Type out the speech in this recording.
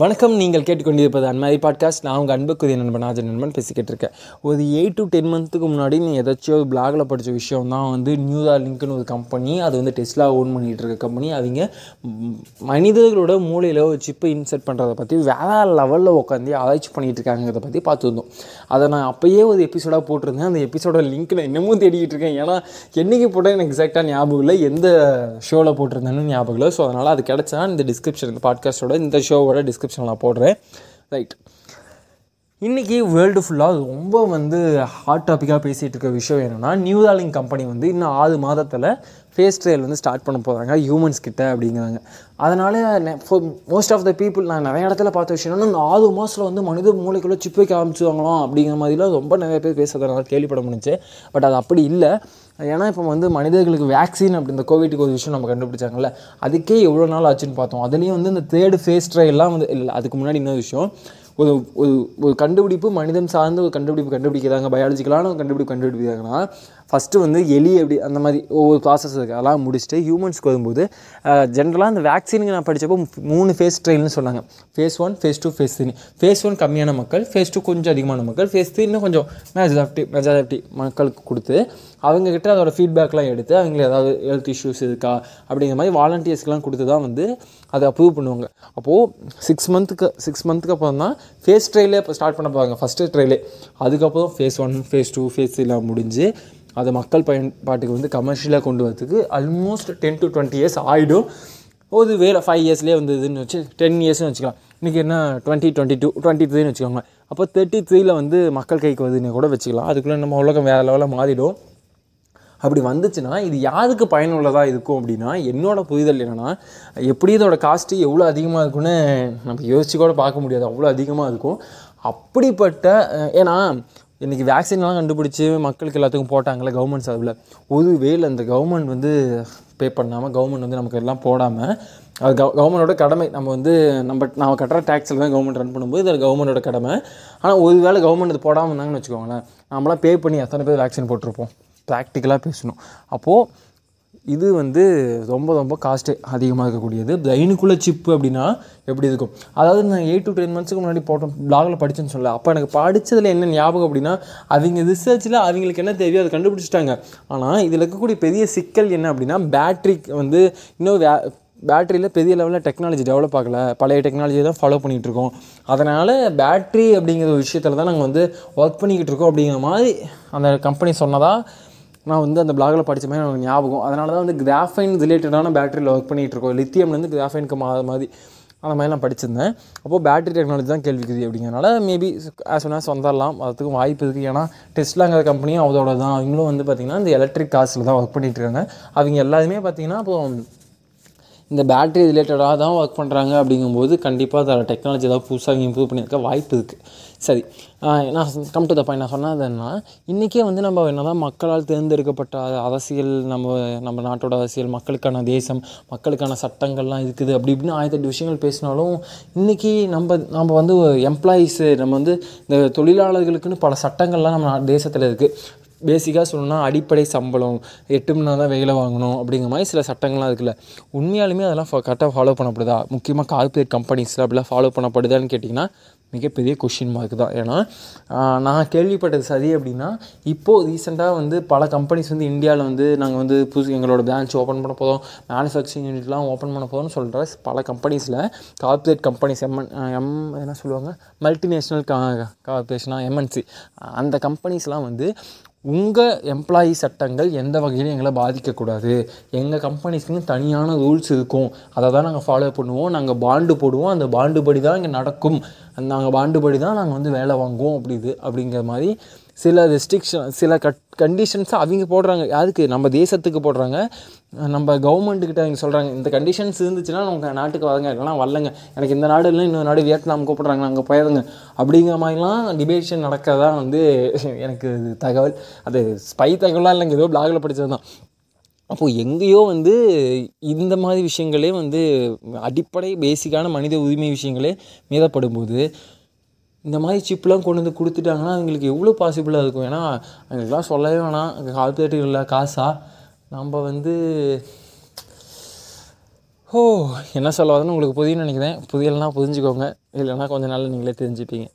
வணக்கம் நீங்கள் கேட்டுக்கொண்டிருப்பது அன்மாரி பாட்காஸ்ட் நான் உங்கள் அன்புக்குரிய நண்பன் ஆஜர் நண்பன் பேசிக்கிட்டு இருக்கேன். ஒரு எயிட் டு டென் மந்த்துக்கு முன்னாடி நீ ஏதாச்சும் ஒரு பிளாகில் படித்த விஷயம் தான் வந்து நியூதா லிங்க்னு ஒரு கம்பெனி அது வந்து டெஸ்லா ஓன் பண்ணிகிட்டு இருக்க கம்பெனி அவங்க மனிதர்களோட மூளையில் ஒரு சிப்பை இன்செர்ட் பண்ணுறதை பற்றி வேற லெவலில் உட்காந்து ஆராய்ச்சி பண்ணிகிட்டு இருக்காங்கிறத பற்றி பார்த்துருந்தோம். அதை நான் அப்போயே ஒரு எபிசோடாக போட்டிருந்தேன். அந்த எபிசோட லிங்க் நான் இன்னமும் தேடிக்கிட்டு இருக்கேன். ஏன்னா என்றைக்கு போட்டால் எனக்கு எக்ஸாக்டாக ஞாபகம் இல்லை. எந்த ஷோவில் போட்டிருந்தேன்னு ஞாபகம் இல்லை. ஸோ அதனால் அது கிடச்சா இந்த டிஸ்கிரிப்ஷன் இந்த பாட்காஸ்ட்டோட இந்த ஷோவோட டிஸ்கிரிப்ஷனில் நான் போடுறேன். ரைட் இன்றைக்கி வேர்ல்டு ஃபுல்லாக ரொம்ப வந்து ஹாட் டாப்பிக்காக பேசிகிட்டு இருக்க விஷயம் என்னென்னா நியூதாலிங் கம்பெனி வந்து இன்னும் ஆறு மாதத்தில் ஃபேஸ் ட்ரையல் வந்து ஸ்டார்ட் பண்ண போகிறாங்க ஹியூமன்ஸ் கிட்ட அப்படிங்கிறாங்க. அதனால் மோஸ்ட் ஆஃப் த பீப்புள் நான் நிறைய இடத்துல பார்த்த விஷயம் என்னென்னா இந்த ஆறு மாதத்தில் வந்து மனித மூளைக்குள்ளே சிப் வைக்க ஆரம்பிச்சுவாங்களாம் அப்படிங்கிற மாதிரிலாம் ரொம்ப நிறைய பேர் பேசுறதுனால கேள்விப்பட முடிஞ்சு பட் அது அப்படி இல்லை. ஏன்னா இப்போ வந்து மனிதர்களுக்கு வேக்சின் அப்படி இந்த கோவிட்டுக்கு ஒரு விஷயம் நம்ம கண்டுபிடிச்சாங்கல்ல அதுக்கே எவ்வளோ நாள் ஆச்சுன்னு பார்த்தோம். அதுலேயும் வந்து இந்த தேர்டு ஃபேஸ் ட்ரையெல்லாம் வந்து இல்லை அதுக்கு முன்னாடி இன்னொரு விஷயம் ஒரு ஒரு ஒரு கண்டுபிடிப்பு மனிதன் சார்ந்த ஒரு கண்டுபிடிப்பு கண்டுபிடிக்கிறாங்க. பயாலஜிக்கலான ஒரு கண்டுபிடிப்பு கண்டுபிடிக்கிறாங்கன்னா ஃபஸ்ட்டு வந்து எலி எப்படி அந்த மாதிரி ஒவ்வொரு ப்ராசஸ் இருக்குது அதெல்லாம் முடிச்சுட்டு ஹியூமன்ஸ்க்கு வரும்போது ஜென்ரலாக அந்த வேக்சினுக்கு நான் படித்தப்போ மூணு ஃபேஸ் ட்ரெயின்னு சொன்னாங்க. Phase one phase two phase three phase one கம்மியான மக்கள் ஃபேஸ் டூ கொஞ்சம் அதிகமான மக்கள் ஃபேஸ் த்ரீ இன்னும் கொஞ்சம் மெஜாரிட்டி மெஜாரிட்டி மக்களுக்கு கொடுத்து அவங்கக்கிட்ட அதோடய ஃபீட்பேக்லாம் எடுத்து அவங்களுக்கு ஏதாவது ஹெல்த் இஷ்யூஸ் இருக்கா அப்படிங்கிற மாதிரி வாலண்டியர்ஸ்க்கெலாம் கொடுத்து தான் வந்து அதை அப்ரூவ் பண்ணுவாங்க. அப்போது சிக்ஸ் மந்த்துக்கு சிக்ஸ் மந்த்துக்கு அப்புறம் தான் ஃபேஸ் ட்ரெயிலே இப்போ ஸ்டார்ட் பண்ண போகிறாங்க ஃபஸ்ட்டு ட்ரெயிலே அதுக்கப்புறம் phase one phase two phase த்ரீலாம் முடிஞ்சு அதை மக்கள் பயன்பாட்டுக்கு வந்து கமர்ஷியலாக கொண்டு வரதுக்கு almost ten to twenty years ஆகிடும் ஒரு வேறு ஃபைவ் இயர்ஸ்லேயே வந்து இதுன்னு வச்சு டென் இயர்ஸ்னு வச்சுக்கலாம். இன்றைக்கி என்ன டுவெண்ட்டி டுவெண்ட்டி டூ டுவெண்ட்டி த்ரீன்னு வச்சுக்கோங்க. அப்போ தேர்ட்டி த்ரீயில் வந்து மக்கள் கைக்கு வருதுன்னு கூட வச்சுக்கலாம். அதுக்குள்ளே நம்ம உலகம் வேறு லெவலில் மாறிடும். அப்படி வந்துச்சுன்னா இது யாருக்கு பயனுள்ளதாக இருக்கும் அப்படின்னா என்னோடய புரிதல் என்னென்னா எப்படி இதோட காஸ்ட்டு எவ்வளோ அதிகமாக இருக்குன்னு நம்ம யோசிச்சு கூட பார்க்க முடியாது. அவ்வளோ அதிகமாக இருக்கும். அப்படிப்பட்ட ஏன்னா இன்றைக்கி வேக்சின்லாம் கண்டுபிடிச்சி மக்களுக்கு எல்லாத்துக்கும் போட்டாங்களே கவர்மெண்ட் சார்பில். ஒரு வேலை அந்த கவர்மெண்ட் வந்து பே பண்ணாமல் கவர்மெண்ட் வந்து நமக்கு எல்லாம் போடாமல் அது கவ கவர்மெண்டோட கடமை நம்ம வந்து நம்ம நம்ம கட்டுற டேக்ஸில் தான் கவர்மெண்ட் ரன் பண்ணும்போது இது கவர்மெண்டோட கடமை. ஆனால் ஒரு வேளை கவர்மெண்ட் இது போடாமல் இருந்தாங்கன்னு வச்சுக்கோங்களேன் நம்மளாம் பே பண்ணி எத்தனை பேர் வேக்சின் போட்டிருப்போம்? ப்ராக்டிக்கலாக பேசணும். அப்போது இது வந்து ரொம்ப ரொம்ப காஸ்ட்டு அதிகமாக இருக்கக்கூடியது. பிரெயினுக்குள்ளே சிப்பு அப்படின்னா எப்படி இருக்கும்? அதாவது நான் எயிட் டு டென் மந்த்ஸுக்கு முன்னாடி போட்டோம் பிளாகில் படித்தேன்னு சொல்ல அப்போ எனக்கு படித்ததில் என்ன ஞாபகம் அப்படின்னா அவங்க ரிசர்ச்சில் அவங்களுக்கு என்ன தேவையோ அதை கண்டுபிடிச்சிட்டாங்க. ஆனால் இதில் இருக்கக்கூடிய பெரிய சிக்கல் என்ன அப்படின்னா பேட்ரி வந்து இன்னும் வே பேட்டரியில் பெரிய லெவலில் டெக்னாலஜி டெவலப் ஆகலை. பழைய டெக்னாலஜியை தான் ஃபாலோ பண்ணிகிட்ருக்கோம் அதனால் பேட்ரி அப்படிங்கிற ஒரு விஷயத்தில் தான் நாங்கள் வந்து ஒர்க் பண்ணிக்கிட்டு இருக்கோம் அப்படிங்கிற மாதிரி அந்த கம்பெனி சொன்னதாக நான் வந்து அந்த பிளாகில் படித்த மாதிரி எனக்கு ஞாபகம். அதனால தான் வந்து கிராஃபைன் ரிலேட்டடான பேட்டரியில் ஒர்க் பண்ணிகிட்டு இருக்கோம். லித்தியம்லேருந்து கிராஃபைனுக்கு மாற மாதிரி அந்த மாதிரிலாம் படிச்சிருந்தேன். அப்போது பேட்டரி டெக்னாலஜி தான் கேள்விக்குது அப்படிங்கிறனால மேபி ஆஸ் ஒன் ஆஸ் வந்துடலாம் அதுக்கு வாய்ப்பு இருக்குது ஏன்னா டெஸ்ட்லாங்கிற கம்பெனியும் அதோட தான் அவங்களும் வந்து பார்த்திங்கன்னா இந்த எலக்ட்ரிக் காசில் தான் ஒர்க் பண்ணிகிட்டு இருக்காங்க. அவங்க எல்லாருமே பார்த்திங்கன்னா இப்போ இந்த பேட்டரி ரிலேட்டடாக தான் ஒர்க் பண்ணுறாங்க அப்படிங்கும்போது கண்டிப்பாக அதில் டெக்னாலஜி ஏதாவது புதுசாக இம்ப்ரூவ் பண்ணியிருக்க வாய்ப்பு இருக்குது சரி நான் கம் டு த பாயிண்ட் நான் சொன்னது என்ன இன்றைக்கே வந்து நம்ம என்ன தான் மக்களால் தேர்ந்தெடுக்கப்பட்ட அரசியல் நம்ம நம்ம நாட்டோட அரசியல் மக்களுக்கான தேசம் மக்களுக்கான சட்டங்கள்லாம் இருக்குது அப்படி இப்படின்னு ஆயிரத்தெட்டு விஷயங்கள் பேசினாலும் இன்றைக்கி நம்ம நம்ம வந்து எம்ப்ளாயீஸு நம்ம வந்து இந்த தொழிலாளர்களுக்குன்னு பல சட்டங்கள்லாம் நம்ம தேசத்தில் இருக்குது பேசிக்காக சொல்லணும்னா அடிப்படை சம்பளம் எட்டு மணி நேரம் தான் வேலை வாங்கணும் அப்படிங்கிற மாதிரி சில சட்டங்கள்லாம் இருக்குல்ல. உண்மையாலுமே அதெல்லாம் கரெக்டாக ஃபாலோ பண்ணப்படுதா? முக்கியமாக கார்பரேட் கம்பெனிஸில் அப்படிலாம் ஃபாலோ பண்ணப்படுதான்னு கேட்டிங்கன்னா மிகப்பெரிய கொஷின் மார்க் தான். ஏன்னா நான் கேள்விப்பட்டது சரி அப்படின்னா இப்போது ரீசெண்டாக வந்து பல கம்பெனிஸ் வந்து இந்தியாவில் வந்து நாங்கள் வந்து புதுசு எங்களோட பிரான்ச் ஓப்பன் பண்ண போதும் மேனுஃபேக்சரிங் யூனிட்லாம் ஓப்பன் பண்ண போதும்னு சொல்கிற பல கம்பெனிஸில் கார்பரேட் கம்பெனிஸ் எம்என் எம் என்ன சொல்லுவாங்க? மல்டிநேஷ்னல் கா கார்பரேஷனாக எம்என்சி அந்த கம்பெனிஸ்லாம் வந்து உங்கள் எம்ப்ளாயி சட்டங்கள் எந்த வகையிலும் எங்களை பாதிக்கக்கூடாது. எங்கள் கம்பெனிஸ்க்குன்னு தனியான ரூல்ஸ் இருக்கும். அதை தான் நாங்கள் ஃபாலோ பண்ணுவோம். நாங்கள் பாண்டு போடுவோம். அந்த பாண்டு படி தான் இங்கே நடக்கும். நாங்கள் பாண்டு படி தான் நாங்கள் வந்து வேலை வாங்குவோம். அப்படி இது அப்படிங்கிற மாதிரி சில ரெஸ்ட்ரிக்ஷன் சில கட் கண்டிஷன்ஸை அவங்க போடுறாங்க. யாருக்கு? நம்ம தேசத்துக்கு போடுறாங்க. நம்ம கவர்மெண்ட்டுக்கிட்ட அவங்க சொல்கிறாங்க இந்த கண்டிஷன்ஸ் இருந்துச்சுன்னா நம்ம நாட்டுக்கு வரங்க இல்லைனா வரலங்க. எனக்கு இந்த நாடு இல்லை இன்னொரு நாடு வியட்நாம் கூப்பிட்றாங்க. அங்கே போயிருங்க அப்படிங்கிற மாதிரிலாம் டிபேஷன் நடக்கிறதா வந்து எனக்கு தகவல். அது ஸ்பை தகவலாக இல்லைங்க. ஏதோ பிளாகில் படித்தது தான் அப்போது எங்கேயோ வந்து இந்த மாதிரி விஷயங்களே வந்து அடிப்படை பேசிக்கான மனித உரிமை விஷயங்களே மீறப்படும்போது இந்த மாதிரி சிப்லாம் கொண்டு வந்து கொடுத்துட்டாங்கன்னா அவங்களுக்கு எவ்வளோ பாசிபிளாக இருக்கும்? ஏன்னா அவங்களுக்குலாம் சொல்லவே வேணாம். கால்குலேட்டர் இல்லை காசா? நம்ம வந்து ஓ என்ன சொல்ல வரதுன்னு உங்களுக்கு புரியும்னு நினைக்கிறேன். புரியலைன்னா புரிஞ்சுக்கோங்க. இல்லைன்னா கொஞ்சம் நாளில் நீங்களே தெரிஞ்சுப்பீங்க.